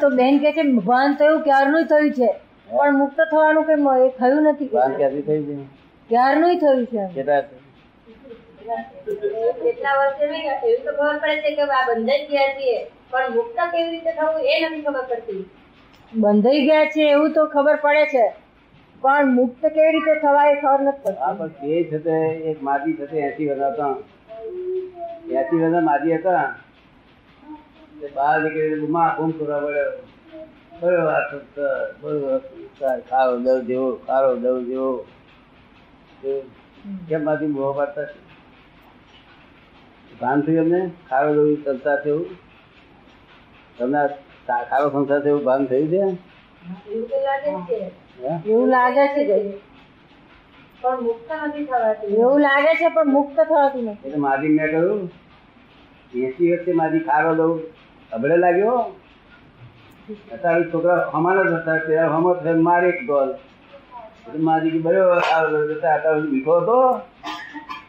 તો બેન કે છે ભાન થયું ક્યારનું થયું છે? પણ મુક્ત થવાનું કે એ થયું નથી ભાન ક્યારથી થયું છે? ક્યારનું થયું છે? કેટલા કેટલા વર્ષે નહીં એવી તો ખબર પડે છે કે આ બંધાઈ ગયા છીએ. પણ મુક્ત કેવી રીતે થવું એ નથી ખબર પડતી. બંધાઈ ગયા છે એવું તો ખબર પડે છે. પણ મુક્ત કેવી રીતે થવાય એ ખબર નથી હા પડતી પણ એ છે એક માદી છે તે એસી વર્ષ હતા એસી વર્ષ માદી હતા. બહાર નીકળી માં બૂમ કરવા પડ્યો બરો આ સંસાર, બરો આ સંસાર, ખારો દવ જેવો ખારો દવ જેવો. કેમ માંથી મોહ પાડતા? ભાન થયું એમને? ખારો દવ સંસાર થયું તમને ખારો સંસાર થયું ભાન થયું છે? એવું લાગે છે. પણ મુક્ત નથી થવાતું. એવું લાગે છે પણ મુક્ત થવાતું નથી. એટલે મારી મેં કહ્યું એસી વખતે માજી ખારો દઉં અબડે લાગ્યો? અત્યારે છોકરા હમાન જ હતા ત્યારે હમો મારે એક ગોલ. માજી બરો સુધી મીઠો હતો.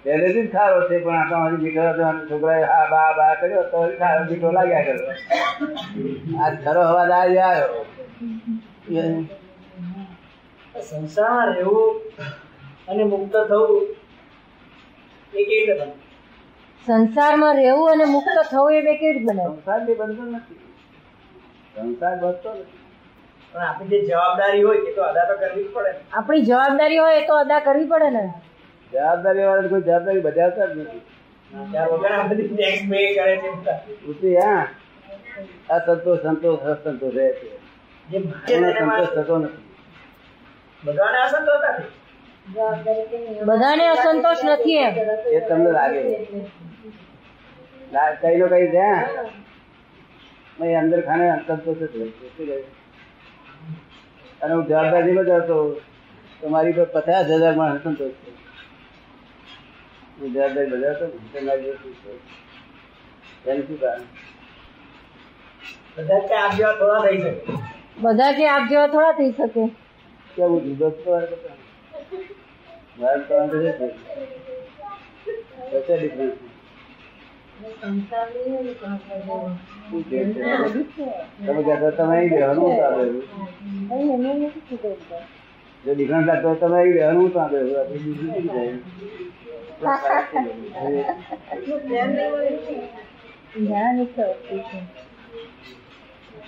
પહેલેથી જ ખારો છે, પણ આટલા મારી મીઠો હતો છોકરાએ હા, બા બા કર્યો, તો ખારો મીઠો લાગ્યા કર્યો આ ખરો હવા આજે આવ્યો. સંસાર એવું અને મુક્ત થવું એ કેવી? સંસારમાં રહેવું અને મુક્ત થવું એ બે કેવી રીતે બને સંસાર બે બંધન નથી. સંસાર બનતો નથી. પણ આપણી જે જવાબદારી હોય એ તો અદા તો કરવી જ પડે આપણી જવાબદારી હોય એ તો અદા કરવી પડે ને. જવાબદારી વાળા કોઈ જવાબદારી બજાવતા જ નથી. અસંતોષ સંતોષ અસંતોષ રહે છે. સંતોષ થતો નથી. બધાને અસંતોષ નથી. બધાને અસંતોષ એમ. એ તમને લાગે કઈ નો કઈ છે અંદર ખાને અંતર? અને હું જવાબદારી બજાવતો તો મારી પર પચાસ હજારમાં સંતોષ છે હું જવાબદારી બજાવતો ને તો મારી પર શું કારણ? બધા કે આપ જેવા થોડા થઈ શકે. બધા જે આપ જેવા થોડા થઈ શકે. કેવું જુદો. મારે તો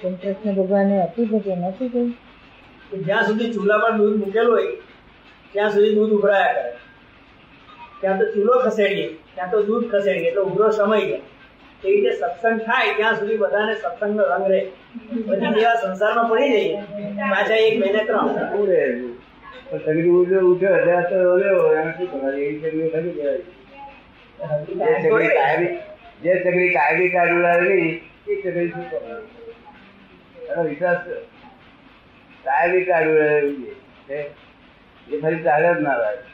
કૃષ્ણ ભગવાને હતી કે નથી જ્યાં સુધી ચૂલા પર દૂધ મૂકેલું હોય, ત્યાં સુધી દૂધ ઉભરાયા કરે. ત્યાં તો ચૂલો ખસેડીએ, ત્યાં તો દૂધ ખસેડીએ, એટલે ઉભરો સમય જાય એ રીતે સત્સંગ થાય, ત્યાં સુધી બધાને સત્સંગનો રંગ રહે. પછી જેવા સંસારમાં પડી જઈએ, પાછા એક મહિને ત્રણ. શું સગડી કરવાનું? એવી સગડીઓ ખરી કહેવાય. જે સગડી જે સગડી કાયમી કાઢી લાવેલી, એ સગડી શું કરવાનું? એનો વિશ્વાસ કાયમી કાઢી લાવેલી એ ફરી ચાલે જ ના લાગે.